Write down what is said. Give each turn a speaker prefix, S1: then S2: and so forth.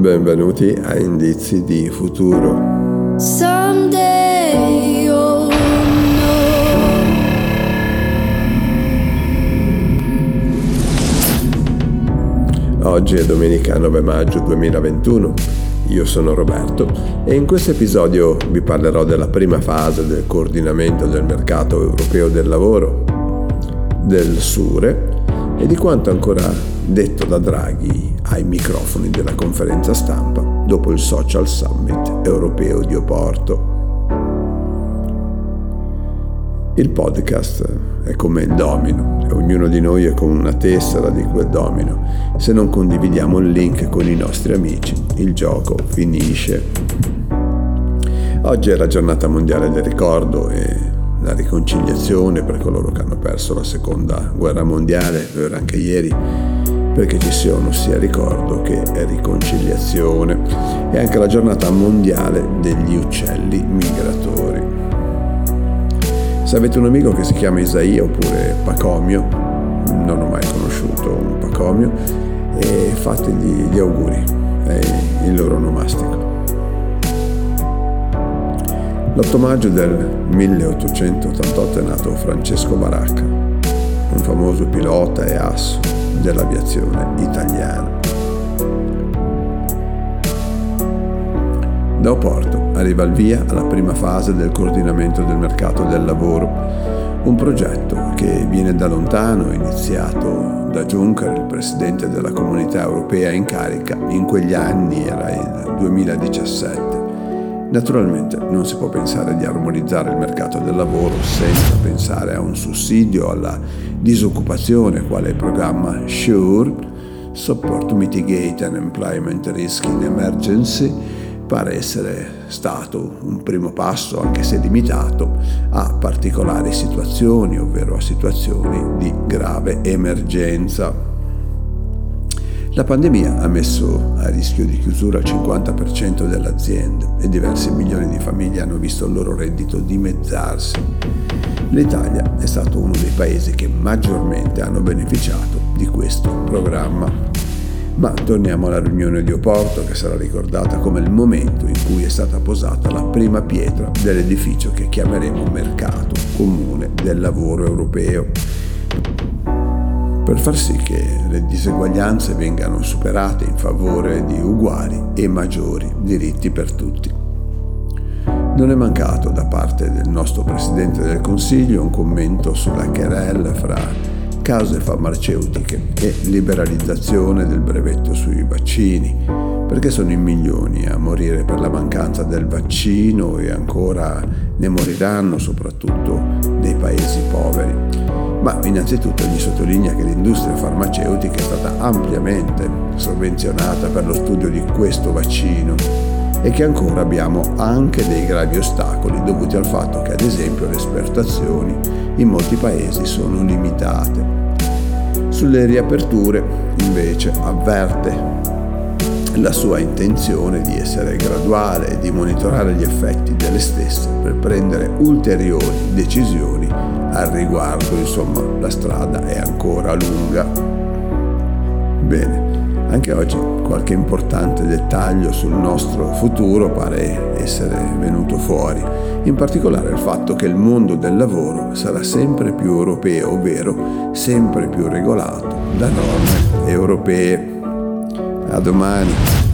S1: Benvenuti a Indizi di Futuro. Oggi è domenica 9 maggio 2021. Io sono Roberto e in questo episodio vi parlerò della prima fase del coordinamento del mercato europeo del lavoro, del SURE e di quanto ancora detto da Draghi ai microfoni della conferenza stampa dopo il Social Summit europeo di Oporto. Il podcast è come il domino ognuno di noi è come una tessera di quel domino. Se non condividiamo il link con i nostri amici, il gioco finisce. Oggi è la giornata mondiale del ricordo e la riconciliazione per coloro che hanno perso la seconda guerra mondiale, lo era anche ieri, perché ci siano sia ricordo che riconciliazione. È anche la giornata mondiale degli uccelli migratori. Se avete un amico che si chiama Isaia oppure Pacomio, non ho mai conosciuto un Pacomio, e fategli gli auguri, è il loro onomastico. L'8 maggio del 1888 è nato Francesco Baracca, un famoso pilota e asso dell'aviazione italiana. Da Oporto arriva il via alla prima fase del coordinamento del mercato del lavoro, un progetto che viene da lontano, iniziato da Juncker, il presidente della comunità europea in carica, in quegli anni era il 2017. Naturalmente non si può pensare di armonizzare il mercato del lavoro senza pensare a un sussidio alla disoccupazione, quale il programma SURE, Support Mitigate Unemployment Risk in Emergency, pare essere stato un primo passo, anche se limitato, a particolari situazioni, ovvero a situazioni di grave emergenza. La pandemia ha messo a rischio di chiusura il 50% delle aziende e diversi milioni di famiglie hanno visto il loro reddito dimezzarsi. L'Italia è stato uno dei paesi che maggiormente hanno beneficiato di questo programma. Ma torniamo alla riunione di Oporto che sarà ricordata come il momento in cui è stata posata la prima pietra dell'edificio che chiameremo mercato comune del lavoro europeo. Per far sì che le diseguaglianze vengano superate in favore di uguali e maggiori diritti per tutti. Non è mancato da parte del nostro Presidente del Consiglio un commento sulla querella fra case farmaceutiche e liberalizzazione del brevetto sui vaccini, perché sono in milioni a morire per la mancanza del vaccino e ancora ne moriranno soprattutto nei paesi poveri. Ma innanzitutto gli sottolinea che l'industria farmaceutica è stata ampiamente sovvenzionata per lo studio di questo vaccino e che ancora abbiamo anche dei gravi ostacoli dovuti al fatto che ad esempio le esportazioni in molti paesi sono limitate. Sulle riaperture invece avverte la sua intenzione di essere graduale e di monitorare gli effetti delle stesse per prendere ulteriori decisioni al riguardo, insomma la strada è ancora lunga. Bene, anche oggi qualche importante dettaglio sul nostro futuro pare essere venuto fuori, in particolare il fatto che il mondo del lavoro sarà sempre più europeo, ovvero sempre più regolato da norme europee. A domani.